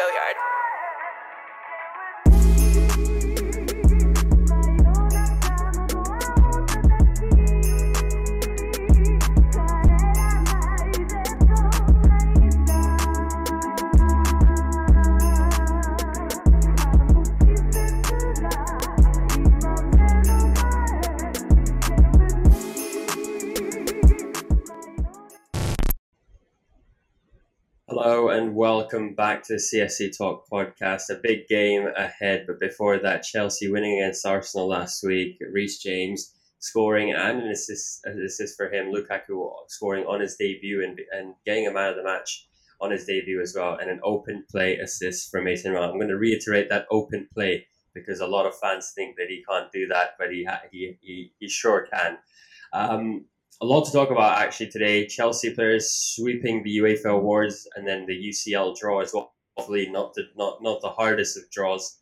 Go Yard. Welcome back to the CFC Talk podcast. A big game ahead, but before that, Chelsea winning against Arsenal last week. Reece James scoring and an assist, an assist for him. Lukaku scoring on his debut and, and getting a man of the match on his debut as well, and an open play assist for Mason Mount. I'm going to reiterate that open play because a lot of fans think that he can't do that, but he he, he, he sure can. Um, a lot to talk about actually today. Chelsea players sweeping the UEFA awards and then the UCL draw as well. Hopefully, not the not not the hardest of draws.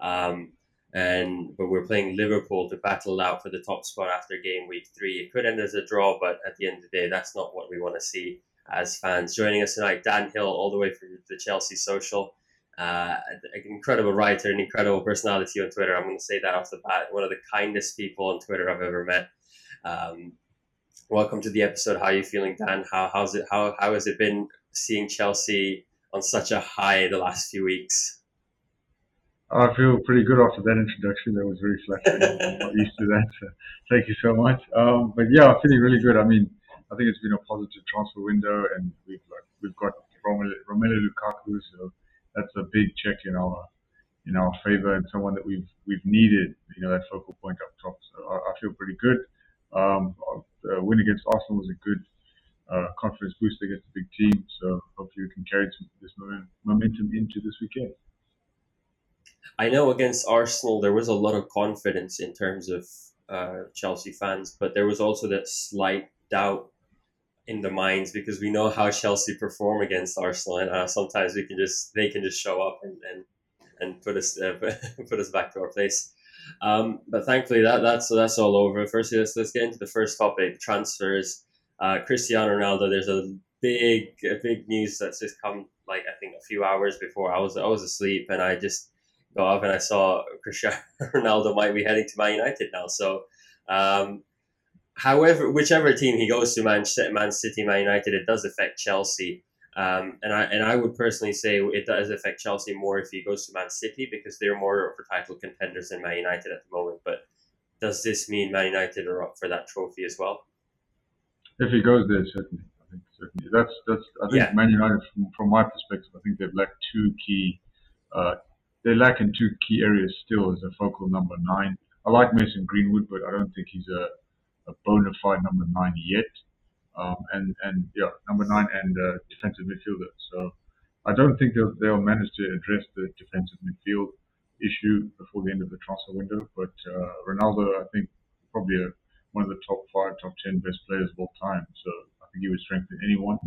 Um, and but we're playing Liverpool to battle out for the top spot after game week three. It could end as a draw, but at the end of the day, that's not what we want to see as fans. Joining us tonight, Dan Hill, all the way from the Chelsea Social. Uh, an incredible writer, an incredible personality on Twitter. I'm going to say that off the bat. One of the kindest people on Twitter I've ever met. Um, welcome to the episode. How are you feeling, Dan? How how's it? How how has it been seeing Chelsea on such a high the last few weeks? I feel pretty good after that introduction. That was very flattering. I'm not used to that. So thank you so much. Um, but yeah, I'm feeling really good. I mean, I think it's been a positive transfer window, and we've like we've got Romelu, Romelu Lukaku, so that's a big check in our in our favor, and someone that we've we've needed. You know, that focal point up top. So I, I feel pretty good. Um, the win against Arsenal was a good uh, confidence boost against a big team. So hopefully we can carry this momentum into this weekend. I know against Arsenal there was a lot of confidence in terms of uh, Chelsea fans, but there was also that slight doubt in the minds because we know how Chelsea perform against Arsenal, and uh, sometimes we can just they can just show up and and, and put us uh, put us back to our place. Um, but thankfully that that's that's all over. Firstly, let's let's get into the first topic: transfers. Uh, Cristiano Ronaldo. There's a big a big news that's just come like I think a few hours before I was I was asleep and I just got up and I saw Cristiano Ronaldo might be heading to Man United now. So, um, however, whichever team he goes to, Man, Man City, Man United, it does affect Chelsea. Um, and I and I would personally say it does affect Chelsea more if he goes to Man City because they're more for title contenders than Man United at the moment. But does this mean Man United are up for that trophy as well? If he goes there, certainly. I think certainly. That's that's. I think yeah. Man United, from, from my perspective, I think they've lacked two key. Uh, they lack in two key areas still as a focal number nine. I like Mason Greenwood, but I don't think he's a, a bona fide number nine yet um, and and yeah, number nine and uh, defensive midfielder. So I don't think they'll they'll manage to address the defensive midfield issue before the end of the transfer window. But uh, Ronaldo, I think, probably a, one of the top five, top ten best players of all time. So I think he would strengthen anyone.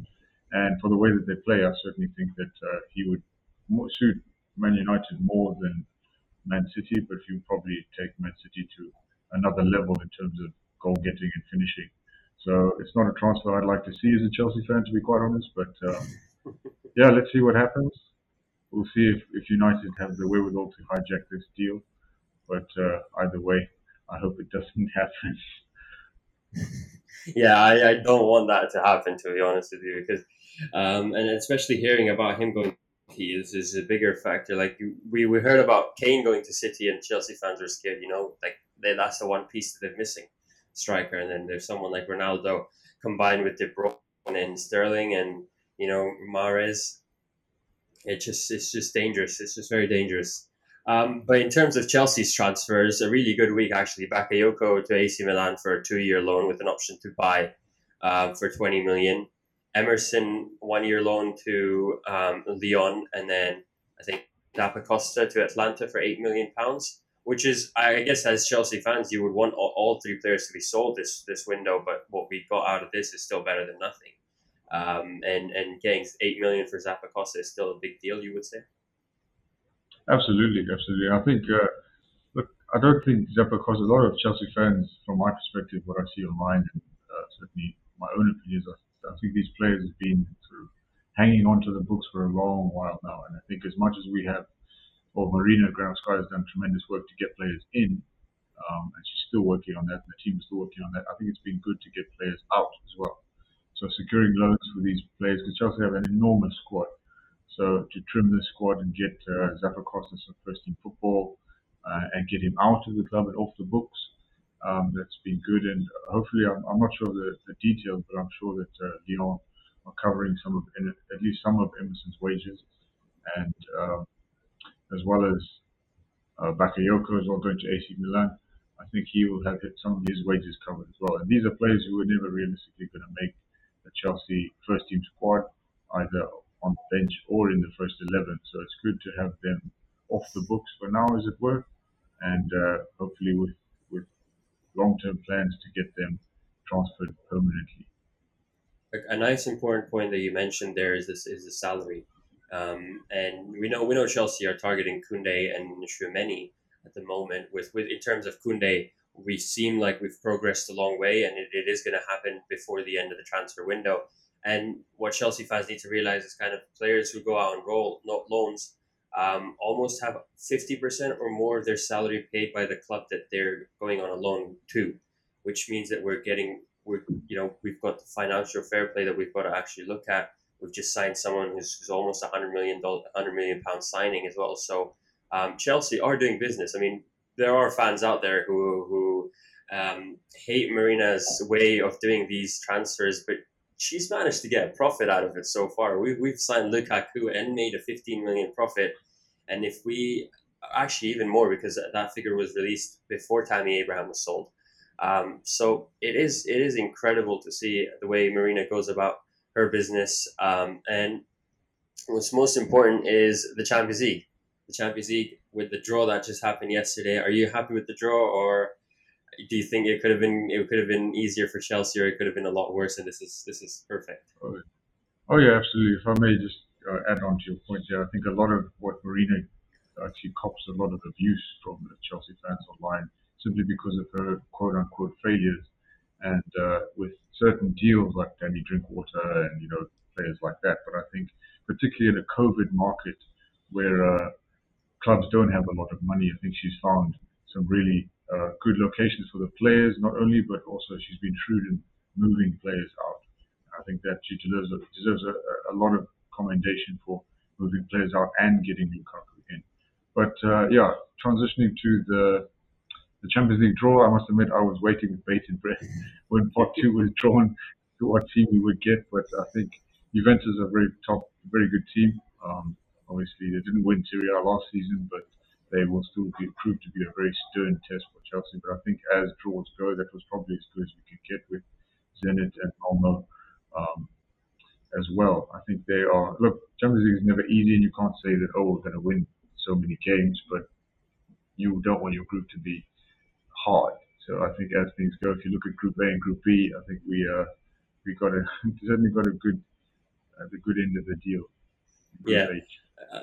And for the way that they play, I certainly think that uh, he would suit Man United more than Man City. But he would probably take Man City to another level in terms of goal getting and finishing. So it's not a transfer I'd like to see as a Chelsea fan, to be quite honest. But um, yeah, let's see what happens. We'll see if, if United have the wherewithal to hijack this deal. But uh, either way, I hope it doesn't happen. yeah, I, I don't want that to happen, to be honest with you, because um, and especially hearing about him going he is is a bigger factor. Like we, we heard about Kane going to City, and Chelsea fans are scared. You know, like they, that's the one piece that they're missing striker, and then there's someone like Ronaldo combined with De Bruyne and Sterling and you know Mahrez. It just it's just dangerous. It's just very dangerous. Um, but in terms of Chelsea's transfers, a really good week actually. Bakayoko to AC Milan for a two-year loan with an option to buy uh, for 20 million. Emerson one-year loan to um, Lyon, and then I think Zappacosta to Atalanta for eight million pounds which is I guess as Chelsea fans you would want all, all, three players to be sold this this window, but what we got out of this is still better than nothing. Um, and and getting eight million for Zappacosta is still a big deal, you would say. Absolutely, absolutely. I think uh, look, I don't think Zappacosta. A lot of Chelsea fans, from my perspective, what I see online, and uh, certainly my own opinions, I, I think these players have been hanging on to the books for a long while now. And I think as much as we have, well, Marina Granovskaya has done tremendous work to get players in, um, and she's still working on that, and the team is still working on that. I think it's been good to get players out as well. So securing loans for these players, because Chelsea have an enormous squad. So to trim the squad and get uh, Zappacosta some first team football uh, and get him out of the club and off the books, um, that's been good. And hopefully, I'm, I'm not sure the, the details, but I'm sure that uh, Lyon are covering some of at least some of Emerson's wages, and um, as well as uh, Bakayoko as well going to AC Milan. I think he will have some of his wages covered as well. And these are players who were never realistically going to make the Chelsea first team squad, either on the bench or in the first 11. So it's good to have them off the books for now, as it were, and uh, hopefully with, with long term plans to get them transferred permanently. A nice important point that you mentioned there is this is the salary. Um, and we know we know Chelsea are targeting Koundé and Tchouameni at the moment. With, with in terms of Koundé, we seem like we've progressed a long way, and it, it is going to happen before the end of the transfer window. And what Chelsea fans need to realize is kind of players who go out and roll not loans um, almost have fifty percent or more of their salary paid by the club that they're going on a loan to, which means that we're getting we're you know we've got the financial fair play that we've got to actually look at We've just signed someone who's, who's almost a hundred million dollar, hundred million pound signing as well. So um, Chelsea are doing business. I mean, there are fans out there who who um, hate Marina's way of doing these transfers, but she's managed to get a profit out of it so far. We, we've signed Lukaku and made a 15 million profit. And if we actually even more because that figure was released before Tammy Abraham was sold. Um, so it is it is incredible to see the way Marina goes about her business. Um, and what's most important is the Champions League. The Champions League with the draw that just happened yesterday. Are you happy with the draw, or do you think it could have been it could have been easier for Chelsea, or it could have been a lot worse? And this is this is perfect. Oh, oh yeah, absolutely. If I may just uh, add on to your point, yeah, I think a lot of what Marina actually cops a lot of abuse from the Chelsea fans online simply because of her quote unquote failures and uh, with certain deals like Danny Drinkwater and you know players like that. But I think particularly in a COVID market where uh, clubs don't have a lot of money, I think she's found some really uh, good locations for the players, not only but also she's been shrewd in moving players out. I think that she deserves a, deserves a, a lot of commendation for moving players out and getting Lukaku in. But uh, yeah, transitioning to the the Champions League draw, I must admit I was waiting with bated breath when part two was drawn to what team we would get. But I think Juventus are a very top, very good team. Um, obviously, they didn't win Serie A last season, but they will still be, prove to be a very stern test for Chelsea. But I think as draws go, that was probably as good as we could get with Zenit and Malmo um, as well. I think they are. Look, Champions League is never easy, and you can't say that oh we're going to win so many games, but you don't want your group to be hard. So I think as things go, if you look at Group A and Group B, I think we uh, we got a certainly got a good uh, the good end of the deal. Yeah. Uh,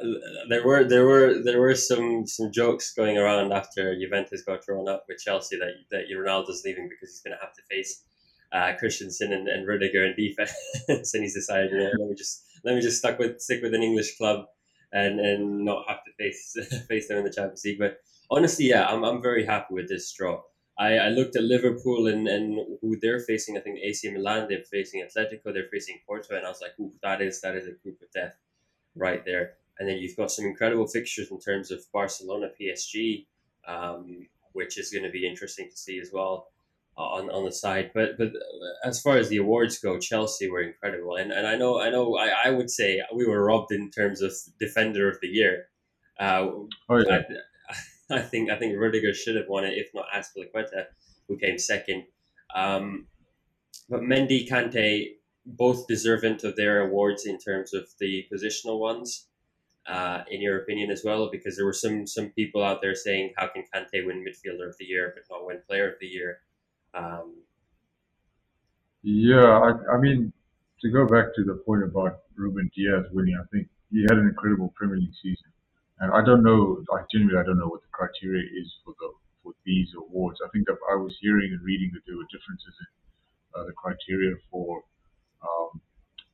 there were there were there were some some jokes going around after Juventus got drawn up with Chelsea that that Ronaldo's leaving because he's going to have to face uh, Christensen and, and Rudiger in defense, and he's decided, you know, let me just let me just stuck with stick with an English club and and not have to face face them in the Champions League. But honestly, yeah, I'm, I'm very happy with this draw. I, I looked at Liverpool and, and who they're facing. I think AC Milan, they're facing Atletico, they're facing Porto, and I was like, ooh, that is that is a group of death right there. And then you've got some incredible fixtures in terms of Barcelona, PSG, um, which is going to be interesting to see as well on on the side. But but as far as the awards go, Chelsea were incredible, and and I know I know I, I would say we were robbed in terms of defender of the year. Uh, oh, yeah. I think I think Rudiger should have won it, if not Azpilicueta, who came second. Um, but Mendy, Kante, both deserving of their awards in terms of the positional ones. Uh, in your opinion as well, because there were some some people out there saying, "How can Kante win midfielder of the year but not win player of the year?" Um, yeah, I, I mean, to go back to the point about Ruben Dias winning, I think he had an incredible Premier League season. And I don't know, like genuinely, I don't know what the criteria is for the for these awards. I think I was hearing and reading that there were differences in uh, the criteria for um,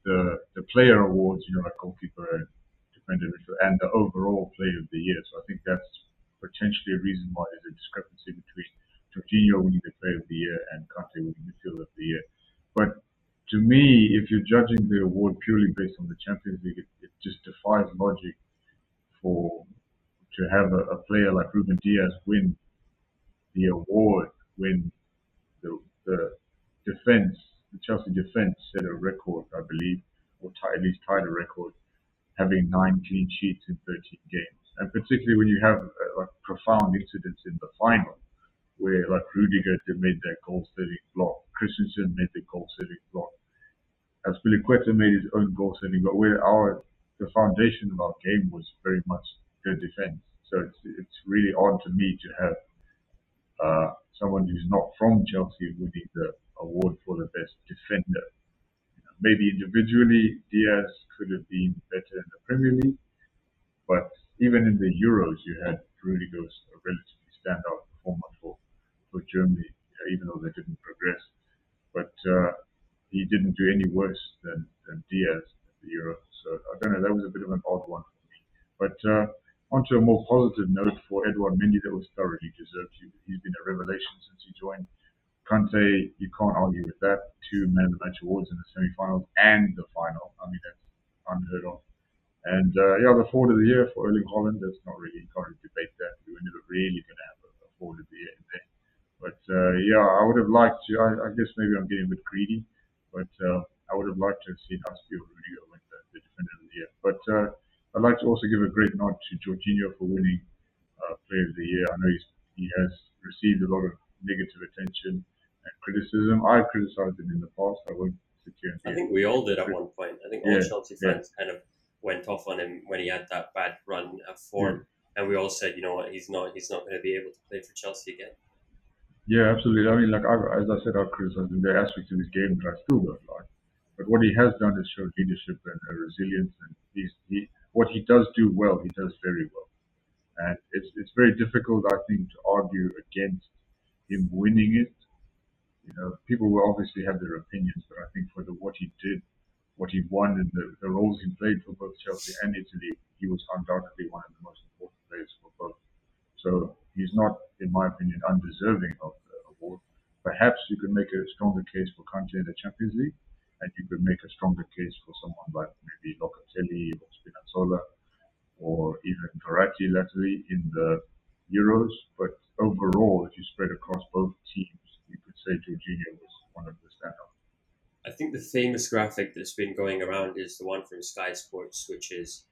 the the player awards, you know, like goalkeeper, defender, and the overall player of the year. So I think that's potentially a reason why there's a discrepancy between Jorginho winning the player of the year and Kante winning midfielder of the year. But to me, if you're judging the award purely based on the Champions League, it, it just defies logic for to have a, a, player like Ruben Dias win the award when the, the defense, the Chelsea defense, set a record, I believe, or at least tied a record, having nine clean sheets in 13 games. And particularly when you have uh, like profound incidents in the final, where like Rudiger made that goal-saving block, Christensen made the goal-saving block, as Azpilicueta made his own goal-saving block, where our the foundation of our game was very much the defense. So it's it's really odd to me to have uh, someone who's not from Chelsea winning the award for the best defender. Maybe individually Dias could have been better in the Premier League, but even in the Euros, you had Rudiger a relatively standout performer for for Germany, even though they didn't progress. But uh, he didn't do any worse than, than Dias at the Euro. So I don't know, that was a bit of an odd one for me. But uh, onto a more positive note for Edouard Mendy, that was thoroughly deserved. He, he's been a revelation since he joined. Kante, you can't argue with that. Two man of the match awards in the semi-finals and the final. I mean, that's unheard of. And uh, yeah, the forward of the year for Erling Haaland, that's not really, you can't really debate that. We were never really going to have a, a forward of the year in there. But uh, yeah, I would have liked to. I, I, guess maybe I'm getting a bit greedy, but uh, I would have liked to have seen us be Rudiger win the, the defender of the year. But uh, I'd like to also give a great nod to Jorginho for winning uh, Player of the Year. I know he's, he has received a lot of negative attention and criticism. I've criticized him in the past. I won't sit here and I think we all did at one point. I think all yeah, Chelsea fans yeah. kind of went off on him when he had that bad run of form, yeah. and we all said, you know what, he's not he's not going to be able to play for Chelsea again. Yeah, absolutely. I mean, like I, as I said, I've criticized the aspects of his game that I still don't like. But what he has done is show leadership and uh, resilience, and he's, he what he does do well, he does very well. And it's it's very difficult, I think, to argue against him winning it. You know, people will obviously have their opinions, but I think for the what he did, what he won, and the, the roles he played for both Chelsea and Italy, he was undoubtedly one of the most important players for both. So he's not, in my opinion, undeserving of the award. Perhaps you could make a stronger case for Kante in the Champions League, and you could make a stronger case for someone like maybe Locatelli or Spinazzola, or even Verratti latterly in the Euros. But overall, if you spread across both teams, you could say Jorginho was one of the standouts. I think the famous graphic that's been going around is the one from Sky Sports, which is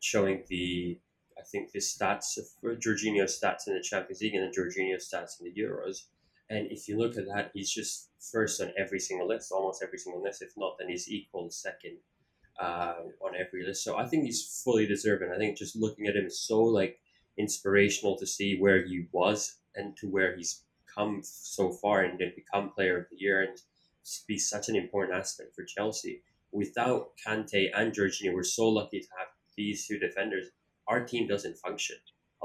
showing the I think the stats for Jorginho's stats in the Champions League and the Jorginho stats in the Euros. And if you look at that, he's just first on every single list, almost every single list. If not, then he's equal second uh, on every list. So I think he's fully deserving. I think just looking at him is so like inspirational to see where he was and to where he's come so far and then become player of the year and be such an important aspect for Chelsea. Without Kante and Jorginho, we're so lucky to have these two defenders our team doesn't function.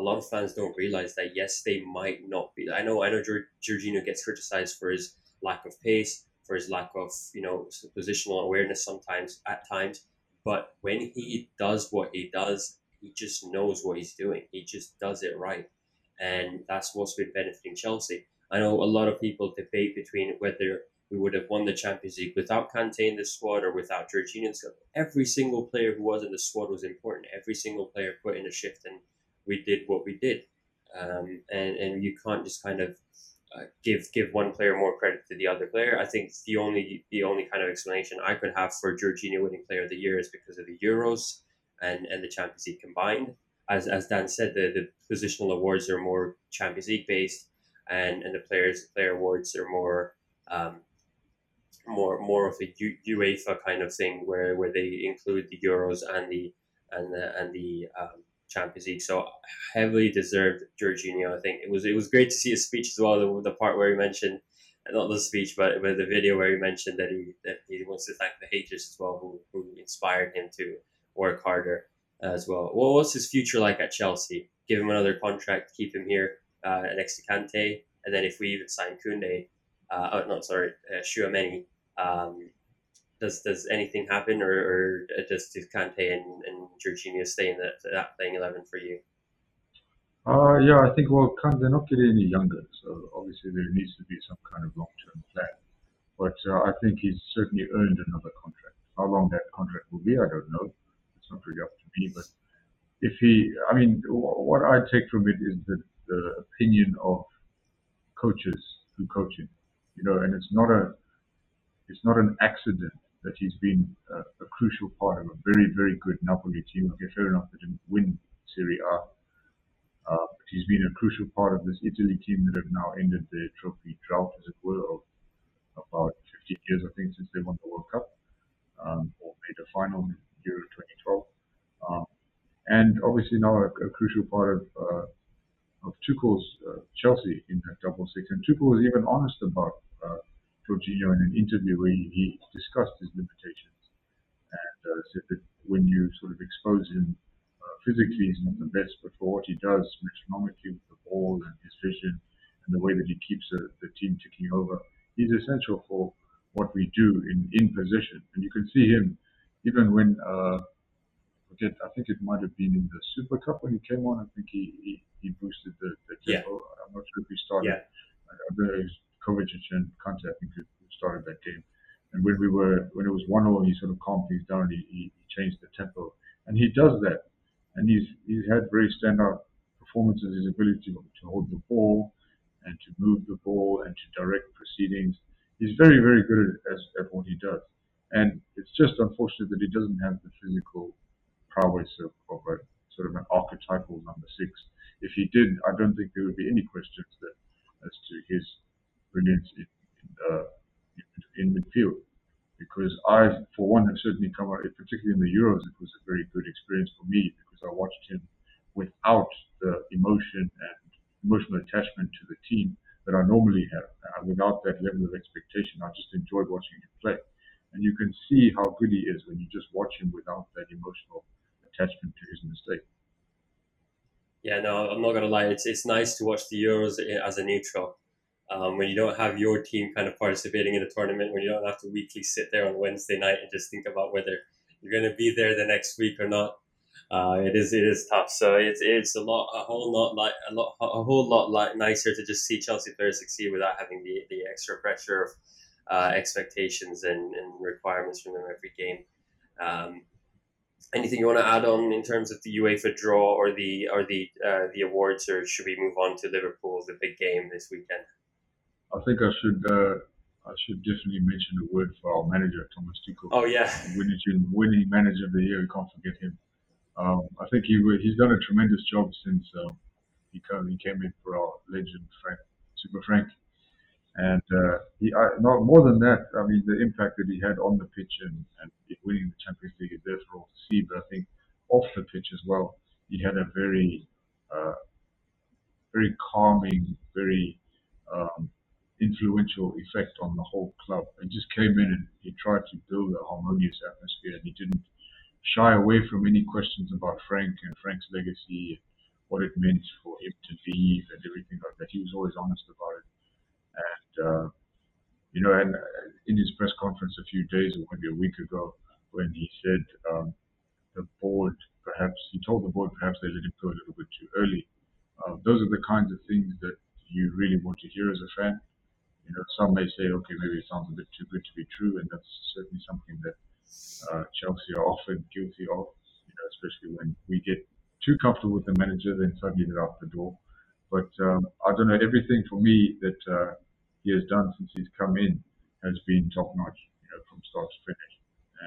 Lot of fans don't realize that. Yes, they might not be. I know. I know. Jorginho gets criticized for his lack of pace, for his lack of you know positional awareness sometimes at times. But when he does what he does, he just knows what he's doing. He just does it right, and that's what's been benefiting Chelsea. I know a lot of people debate between whether we would have won the Champions League without Kante in the squad or without Jorginho. Every single player who was in the squad was important. Every single player put in a shift, and we did what we did. Um, and and you can't just kind of uh, give give one player more credit to the other player. I think the only the only kind of explanation I could have for Jorginho winning Player of the Year is because of the Euros and and the Champions League combined. As as Dan said, the the positional awards are more Champions League based, and and the players player awards are more um, more more of a U- UEFA kind of thing where, where they include the Euros and the and the and the um, Champions League. So heavily deserved Jorginho. I think it was it was great to see his speech as well. The, the part where he mentioned not the speech, but, but the video where he mentioned that he that he wants to thank the haters as well, who, who inspired him to work harder as well. Well, what's his future like at Chelsea? Give him another contract, keep him here uh, next to Kante, and then if we even sign Koundé, uh, oh, no, sorry, uh, Tchouameni, um, does does anything happen, or, or does Kante and, and Jorginho stay in that that playing eleven for you? Uh, yeah, I think well, they're not getting any younger, so obviously there needs to be some kind of long-term plan. But uh, I think he's certainly earned another contract. How long that contract will be, I don't know. It's not really up to me. But if he, I mean, what I take from it is the, the opinion of coaches who coach him. You know, and it's not a, it's not an accident that he's been a, a crucial part of a very, very good Napoli team. Okay, fair enough, they didn't win Serie A. Uh, but he's been a crucial part of this Italy team that have now ended their trophy drought, as it were, of about 15 years, I think, since they won the World Cup um, or made a final in Euro 2012. Um, and obviously now a, a crucial part of uh, of Tuchel's uh, Chelsea in that double six. And Tuchel was even honest about uh, Jorginho in an interview where he, he discussed his limitations and uh, said that when you sort of expose him uh, physically, he's not the best, but for what he does metronomically with the ball and his vision and the way that he keeps the, the team ticking over, he's essential for what we do in, in position. And you can see him even when, uh, forget, I think it might have been in the Super Cup when he came on. I think he, he, he boosted the, the tempo. Yeah. I'm not sure if he started. Yeah. I, I Kovacic and I think, who started that game. And when we were, when it was one 0 he sort of calmed things down. He, he, changed the tempo, and he does that. And he's he's had very standout performances. His ability to, to hold the ball and to move the ball and to direct proceedings he's very, very good at, at what he does. And it's just unfortunate that he doesn't have the physical prowess of, of a sort of an archetypal number six. If he did, I don't think there would be any questions that, as to his brilliance in, in, uh, in, midfield. Because I, for one, have certainly come out, particularly in the Euros, it was a very good experience for me because I watched him without the emotion and emotional attachment to the team that I normally have. Uh, without that level of expectation, I just enjoyed watching him play. And you can see how good he is when you just watch him without that emotional attachment to his mistake. Yeah, no, I'm not gonna lie. It's it's nice to watch the Euros as a neutral. Um, when you don't have your team kind of participating in a tournament, when you don't have to weekly sit there on Wednesday night and just think about whether you're going to be there the next week or not uh, it is it is tough. So it's it's a lot a whole lot like a lot a whole lot like nicer to just see Chelsea players succeed without having the, the extra pressure of uh, expectations and, and requirements from them every game. Um, anything you want to add on in terms of the UEFA draw or the or the uh, the awards, or should we move on to Liverpool, the big game this weekend? I think I should. Uh, I should definitely mention a word for our manager, Thomas Tuchel. Oh yeah, winning, winning manager of the year. We can't forget him. Um, I think he he's done a tremendous job since uh, he, came, he came in for our legend Frank, Super Frank, and uh, he I, not more than that. I mean, the impact that he had on the pitch and, and winning the Champions League is there for all to see. But I think off the pitch as well, he had a very uh, very calming, very influential effect on the whole club. He just came in and he tried to build a harmonious atmosphere, and he didn't shy away from any questions about Frank and Frank's legacy, what it meant for him to leave and everything like that. He was always honest about it. And, uh, you know, and uh, in his press conference a few days or maybe a week ago, when he said um, the board, perhaps, he told the board perhaps they let him go a little bit too early. Uh, those are the kinds of things that you really want to hear as a fan. You know, some may say, okay, maybe it sounds a bit too good to be true, and that's certainly something that uh, Chelsea are often guilty of, you know, especially when we get too comfortable with the manager, then suddenly they're out the door. But um, I don't know, everything for me that uh, he has done since he's come in has been top notch, you know, from start to finish.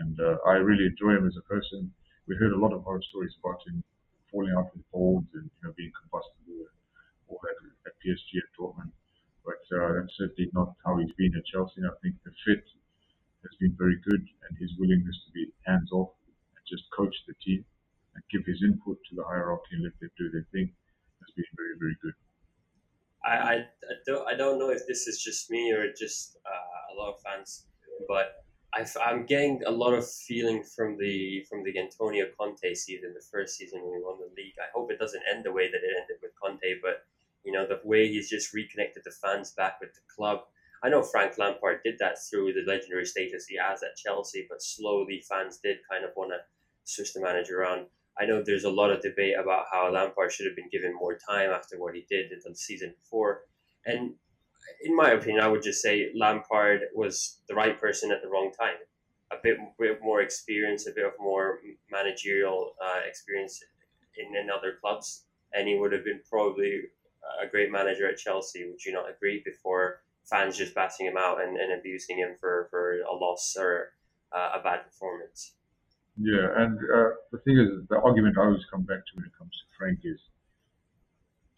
And uh, I really enjoy him as a person. We heard a lot of horror stories about him falling out with boards and you know being combustible and all that at PSG and Dortmund. But uh, that's certainly not how he's been at Chelsea. And I think the fit has been very good, and his willingness to be hands off and just coach the team and give his input to the hierarchy and let them do their thing has been very, very good. I, I, don't I don't know if this is just me or just uh, a lot of fans, but i am getting a lot of feeling from the from the Antonio Conte season, the first season when we won the league. I hope it doesn't end the way that it ended with Conte, but you know the way he's just reconnected the fans back with the club I know Frank Lampard did that through the legendary status he has at Chelsea, but slowly fans did kind of want to switch the manager around. I know there's a lot of debate about how Lampard should have been given more time after what he did in the season before. And in my opinion, I would just say Lampard was the right person at the wrong time. A bit, bit more experience, a bit of more managerial uh, experience in, in other clubs, and he would have been probably a great manager at Chelsea. Would you not agree? Before fans just batting him out and, and abusing him for, for a loss or uh, a bad performance. Yeah, and uh, the thing is, the argument I always come back to when it comes to Frank is,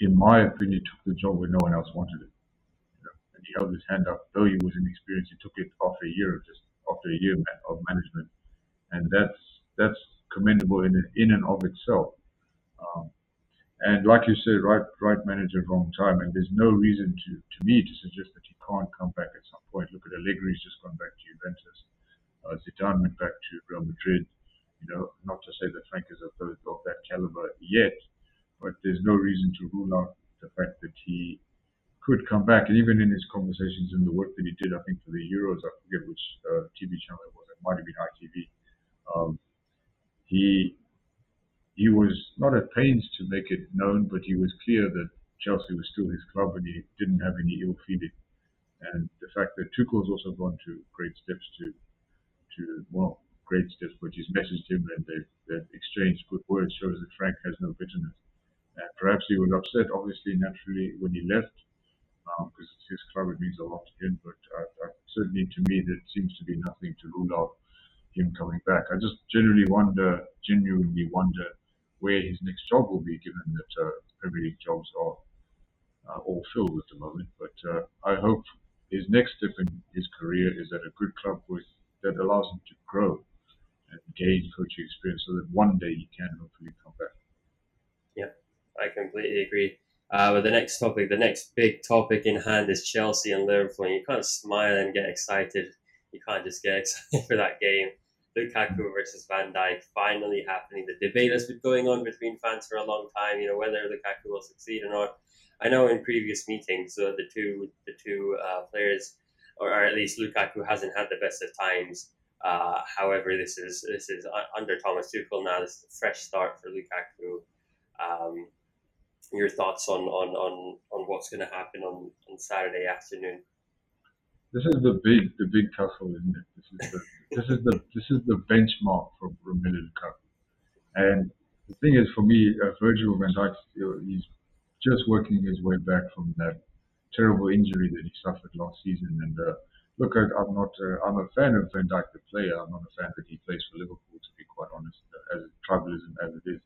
in my opinion, took the job when no one else wanted it. You know, and he held his hand up, though he was inexperienced. He took it after a year of just after a year of management, and that's that's commendable in in and of itself. Um, and like you said, right right manager, wrong time, and there's no reason to to me to suggest that he can't come back at some point. Look at Allegri's just gone back to Juventus. Uh, Zidane went back to Real Madrid. You know, not to say that Frank is of, those, of that caliber yet, but there's no reason to rule out the fact that he could come back. And even in his conversations and the work that he did, I think for the Euros, I forget which uh, TV channel it was, it might have been ITV. Um, he he was not at pains to make it known, but he was clear that Chelsea was still his club and he didn't have any ill feeling. And the fact that Tuchel's also gone to great steps to to well great steps, but he's messaged him and they've, they've exchanged good words shows that Frank has no bitterness. And perhaps he was upset, obviously, naturally, when he left, because um, his club, it means a lot to him. But uh, uh, certainly to me, there seems to be nothing to rule out him coming back. I just generally wonder, genuinely wonder, where his next job will be, given that uh, Premier League jobs are uh, all filled at the moment. But uh, I hope his next step in his career is at a good club with, that allows him to grow and gain coaching experience so that one day he can hopefully come back. Yeah, I completely agree. Uh, but the next topic, the next big topic in hand is Chelsea and Liverpool. And you can't smile and get excited. You can't just get excited for that game. Lukaku versus Van Dijk finally happening. The debate has been going on between fans for a long time. You know whether Lukaku will succeed or not. I know in previous meetings, uh, the two the two uh, players, or, or, at least Lukaku hasn't had the best of times. Uh, however, this is this is under Thomas Tuchel now. This is a fresh start for Lukaku. Um, your thoughts on, on, on, on what's going to happen on, on Saturday afternoon? This is the big the big tussle, isn't it? This is the this is the this is the benchmark for Romelu Lukaku. And the thing is, for me, uh, Virgil van Dijk, he's just working his way back from that terrible injury that he suffered last season, and uh, look, I, am not. Uh, I'm a fan of Van Dijk, the player. I'm not a fan that he plays for Liverpool, to be quite honest, as tribalism as it is.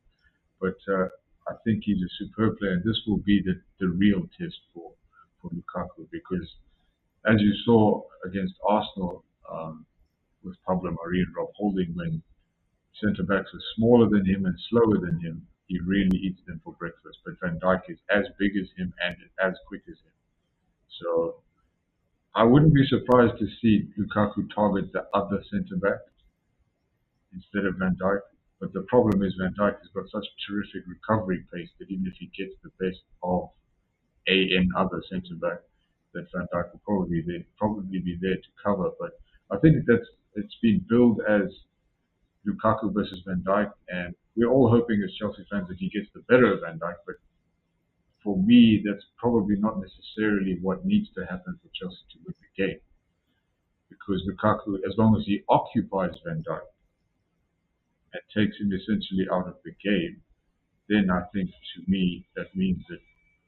But uh, I think he's a superb player, and this will be the, the real test for for Lukaku because, as you saw against Arsenal um, with Pablo Mari and Rob Holding, when centre backs are smaller than him and slower than him, he really eats them for breakfast. But Van Dijk is as big as him and as quick as him. So I wouldn't be surprised to see Lukaku target the other centre back instead of Van Dijk. But the problem is Van Dijk has got such terrific recovery pace that even if he gets the best of a and other centre back, that Van Dijk will probably be probably be there to cover. But I think that's it's been billed as Lukaku versus Van Dijk, and we're all hoping as Chelsea fans that he gets the better of Van Dijk. But for me, that's probably not necessarily what needs to happen for Chelsea to win the game. Because Lukaku, as long as he occupies Van Dijk and takes him essentially out of the game, then I think to me that means that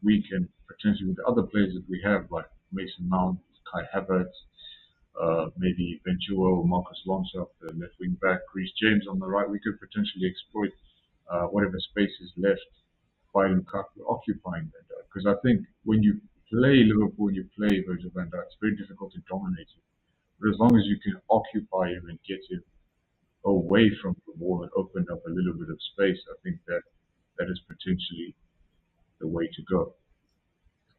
we can potentially with the other players that we have, like Mason Mount, Kai Havertz, uh, maybe Ben Chilwell, Marcos Alonso, the left wing back, Reece James on the right, we could potentially exploit uh, whatever space is left by Lukaku occupying Van Dijk. Because I think when you play Liverpool, you play Virgil van Dijk, it's very difficult to dominate him. But as long as you can occupy him and get him away from the ball and open up a little bit of space, I think that that is potentially the way to go.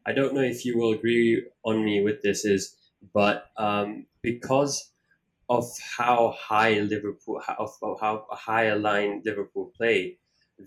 I don't know if you will agree on me with this, is but um, because of how high Liverpool, of, of how high a line Liverpool play,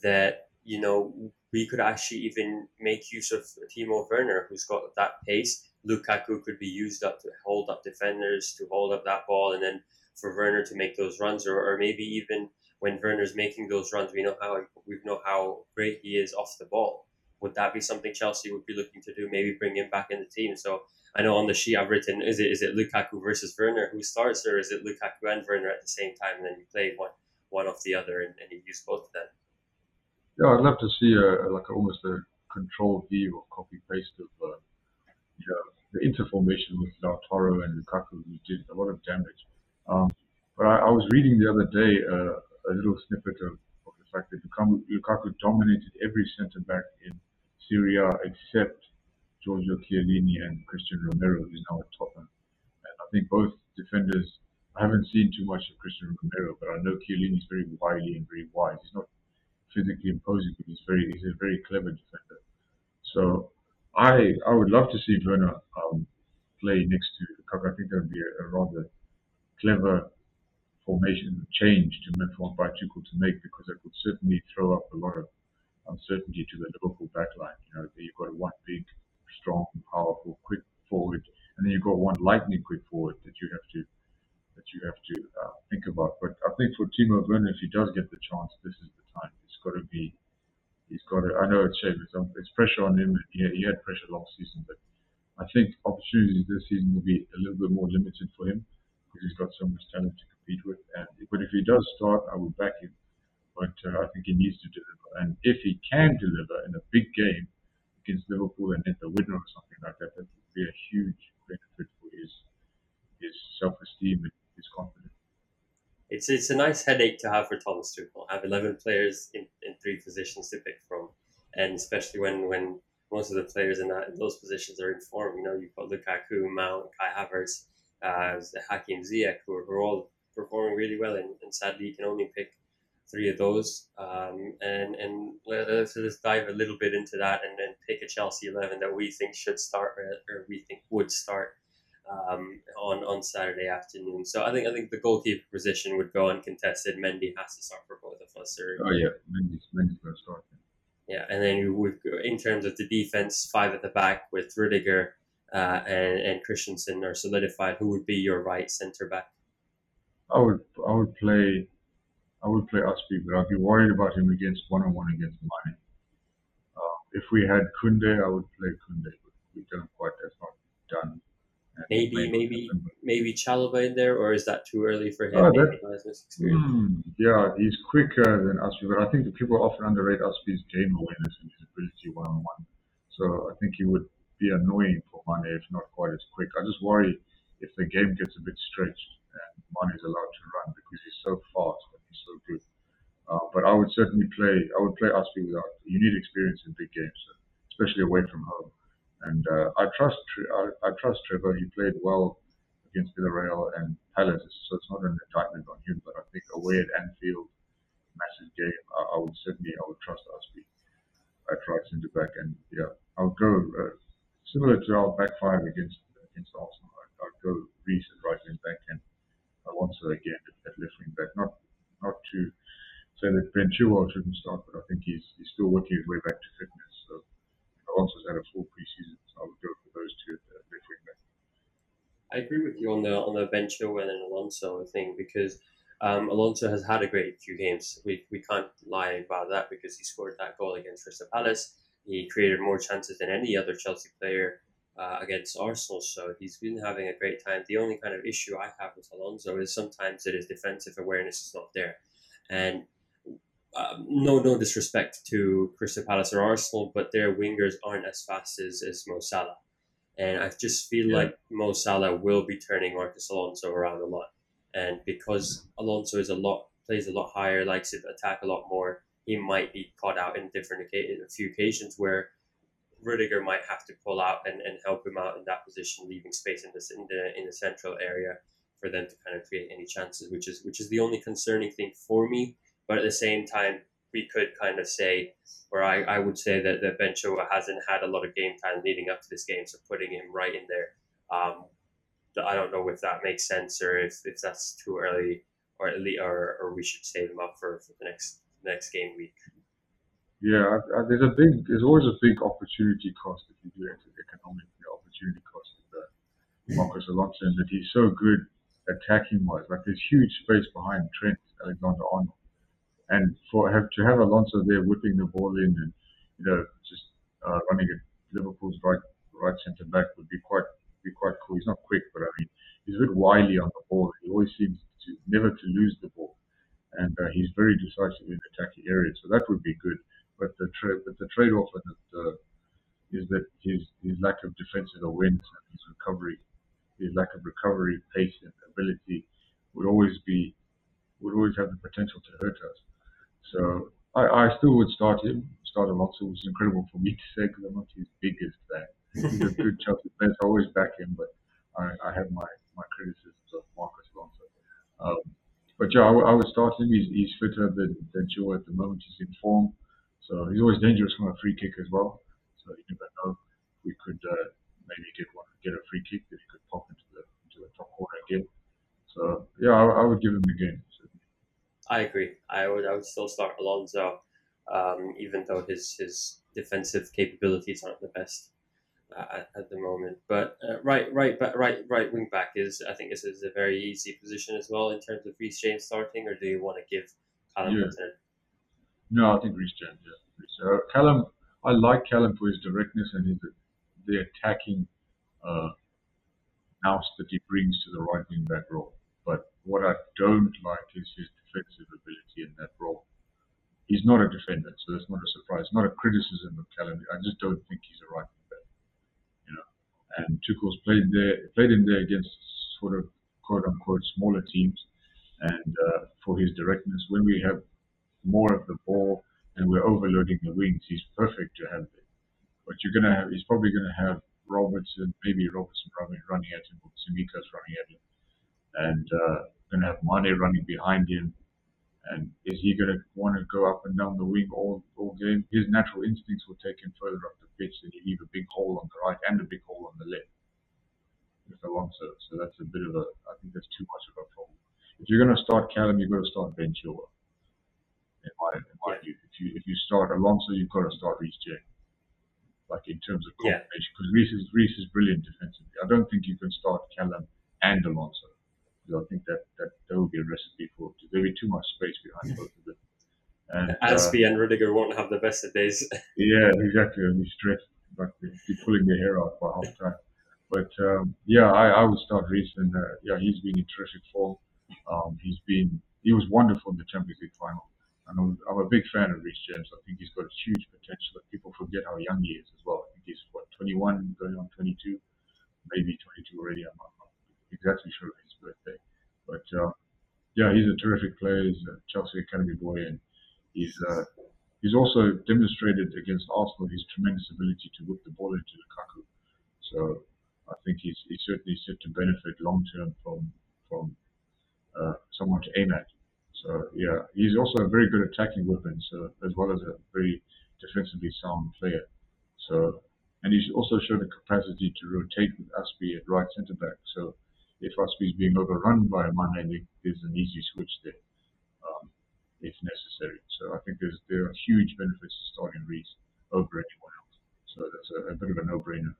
that you know we could actually even make use of Timo Werner, who's got that pace. Lukaku could be used up to hold up defenders, to hold up that ball, and then for Werner to make those runs, or, or maybe even when Werner's making those runs, we know how we know how great he is off the ball. Would that be something Chelsea would be looking to do? Maybe bring him back in the team. So I know on the sheet I've written, is it is it Lukaku versus Werner who starts, or is it Lukaku and Werner at the same time, and then you play one one off the other, and, and you use both of them? Yeah, I'd love to see a, like almost a controlled view or copy paste of uh, you the interformation with Lautaro and Lukaku, who did a lot of damage. Um, but I, I, was reading the other day uh, a little snippet of, of the fact that Lukaku dominated every centre back in Serie A except Giorgio Chiellini and Cristian Romero, who's now at Tottenham. And I think both defenders, I haven't seen too much of Cristian Romero, but I know Chiellini is very wily and very wise. He's not physically imposing, but he's very he's a very clever defender. So I I would love to see Werner um, play next to Lukaku. I think that would be a, a rather clever formation change to for by Tuchel to make because it would certainly throw up a lot of uncertainty to the Liverpool backline. You know, you've got one big, strong, powerful, quick forward, and then you've got one lightning quick forward that you have to that you have to uh, think about. But I think for Timo Werner, if he does get the chance, this is the time. It's got to be. He's got to. I know it's shame. It's, it's pressure on him. He, he had pressure last season, but I think opportunities this season will be a little bit more limited for him because he's got so much talent to compete with. And but if he does start, I will back him. But uh, I think he needs to deliver. And if he can deliver in a big game against Liverpool and hit the winner or something like that, that would be a huge benefit for his his self-esteem and his confidence. It's it's a nice headache to have for Thomas Tuchel. Have eleven players in, in three positions to pick from, and especially when when most of the players in that in those positions are in form. You know, you've got Lukaku, Mount, Kai Havertz, uh, Hakim Ziyech, who are, who are all performing really well, and, and sadly you can only pick three of those. Um, and and let's just dive a little bit into that, and then pick a Chelsea eleven that we think should start or or we think would start um, on on Saturday afternoon. So I think I think the goalkeeper position would go uncontested. Mendy has to start for both of us. Or, oh yeah, Mendy's Mendy's going to start. Yeah, and then you would in terms of the defense, five at the back with Rudiger uh, and and Christensen are solidified. Who would be your right centre back? I would I would play I would play Azpi, but I'd be worried about him against one on one against Mane. Uh, if we had Koundé, I would play Koundé, but we don't quite. That's not done maybe maybe maybe Chalobah in there, or is that too early for him? Oh, that, mm, yeah, he's quicker than Azpi, but I think the people often underrate Azpi's game awareness and his ability one on one. So I think he would be annoying for Mane if not quite as quick. I just worry if the game gets a bit stretched and Mane is allowed to run because he's so fast and so good. Uh, but I would certainly play. I would play Azpi without. You need experience in big games, especially away from home. And uh, I trust I, I, trust Trevoh. He played well against Villarreal and Palace, so it's not an indictment on him. But I think away at Anfield, massive game, I, I would certainly I would trust Azpi at right centre back. And yeah, I would go uh, similar to our back five against against Arsenal. I'd, I'd go Reece at right wing back and Alonso again at left wing back. Not not to say that Ben Chilwell shouldn't start, but I think he's he's still working his way back to fitness. So Alonso's had a full preseason, so I would go for those two at left wing back. I agree with you on the on the Ben Chilwell and Alonso thing because um, Alonso has had a great few games. We, we can't lie about that because he scored that goal against Crystal Palace. He created more chances than any other Chelsea player uh, against Arsenal, so he's been having a great time. The only kind of issue I have with Alonso is sometimes that his defensive awareness is not there, and um, no no disrespect to Crystal Palace or Arsenal, but their wingers aren't as fast as, as Mo Salah. And I just feel yeah. like Mo Salah will be turning Marcos Alonso around a lot. And because Alonso is a lot plays a lot higher, likes to attack a lot more, he might be caught out in different a few occasions where Rudiger might have to pull out and, and help him out in that position, leaving space in the in the in the central area for them to kind of create any chances, which is which is the only concerning thing for me but at the same time, we could kind of say, or I, I would say that, that Ben Chilwell hasn't had a lot of game time leading up to this game, so putting him right in there, um, I don't know if that makes sense or if, if that's too early, or at or, or we should save him up for, for the next next game week. Yeah, there's a big, there's always a big opportunity cost if you do it economic opportunity cost. Marcos Alonso is that he's so good attacking wise. Like there's huge space behind Trent Alexander Arnold. And for have to have Alonso there whipping the ball in and you know just uh, running at Liverpool's right right centre back would be quite be quite cool. He's not quick, but I mean he's a bit wily on the ball. He always seems to never to lose the ball, and uh, he's very decisive in attacking areas. So that would be good. But the tra- but the trade off in it, uh, is that his his lack of defensive awareness and his recovery, his lack of recovery pace and ability would always be would always have the potential to hurt us. So I, I still would start him, start Alonso, is incredible for me to say because I'm not his biggest fan. He's a good Chelsea so I always back him, but I, I have my, my criticisms of Marcos Alonso. Um, but yeah, I, I, would start him. He's, he's fitter than, than Joe at the moment. He's in form. So he's always dangerous from a free kick as well. So you never know. We could uh, maybe get one, get a free kick that he could pop into the into the top corner again. So yeah, I, I would give him the game. I agree. I would I would still start Alonso, um, even though his his defensive capabilities aren't the best uh, at, at, the moment. But uh, right right but right right wing back is I think this is a very easy position as well in terms of Reece James starting, or do you want to give Callum yeah. No, I think Reece James. Yeah. So Callum, I like Callum for his directness and his the attacking uh, nous that he brings to the right wing back role. But what I don't like is his defensive ability in that role. He's not a defender, so that's not a surprise. Not a criticism of Callum. I just don't think he's a right wing back. You know, and Tuchel's played there, played in there against sort of quote unquote smaller teams, and uh, for his directness, when we have more of the ball and we're overloading the wings, he's perfect to have there. But you're gonna have, he's probably gonna have Robertson, maybe Robertson running, running at him, or Tsimikas running at him, and uh, gonna have Mane running behind him, and is he going to want to go up and down the wing all, all game? His natural instincts will take him further up the pitch and he leave a big hole on the right and a big hole on the left with Alonso. So that's a bit of a, I think that's too much of a problem. If you're going to start Callum, you've got to start Chilwell. In my, in my view, if you if you start Alonso, you've got to start Reece James. Like in terms of combination, because yeah. Reece is Reece is brilliant defensively. I don't think you can start Callum and Alonso. I think that, that that would be a recipe for there'll be too much space behind both of them. And Azpi uh, and Rudiger won't have the best of days. yeah, exactly. They'll be stressed, but they'll be pulling their hair out by half time. But um, yeah, I, I would start Reece, and uh, yeah, he's been in terrific form. Um, he's been he was wonderful in the Champions League final. And I'm, I'm a big fan of Reece James. I think he's got huge potential. People forget how young he is as well. I think he's what 21, going on 22, maybe 22 already. I'm not exactly sure of his birthday. But uh, yeah, he's a terrific player. He's a Chelsea Academy boy, and he's uh, he's also demonstrated against Arsenal his tremendous ability to whip the ball into Lukaku. So I think he's, he's certainly set to benefit long term from from uh, someone to aim at. So yeah, he's also a very good attacking weapon, so as well as a very defensively sound player. So and he's also shown the capacity to rotate with Azpi at right centre back. So if Azpi is being overrun by Mane, there's an easy switch there um, if necessary. So I think there's there are huge benefits to starting Reece over anyone else. So that's a, a bit of a no-brainer.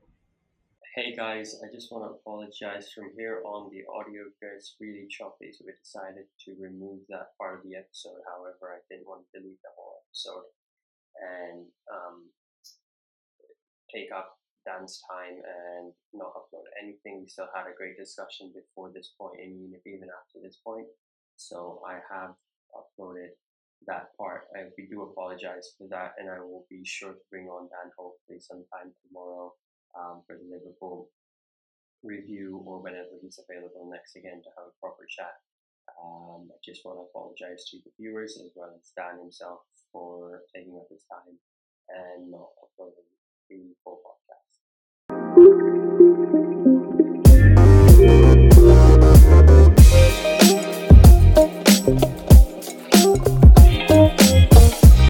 Hey guys, I just want to apologize from here on. The audio gets really choppy, so we decided to remove that part of the episode. However, I didn't want to delete the whole episode and um, take up Dan's time and not upload anything. We still had a great discussion before this point and even after this point. So I have uploaded that part. I, we do apologize for that, and I will be sure to bring on Dan hopefully sometime tomorrow um, for the Liverpool review or whenever he's available next again to have a proper chat. Um, I just want to apologize to the viewers as well as Dan himself for taking up his time and not uploading the full podcast.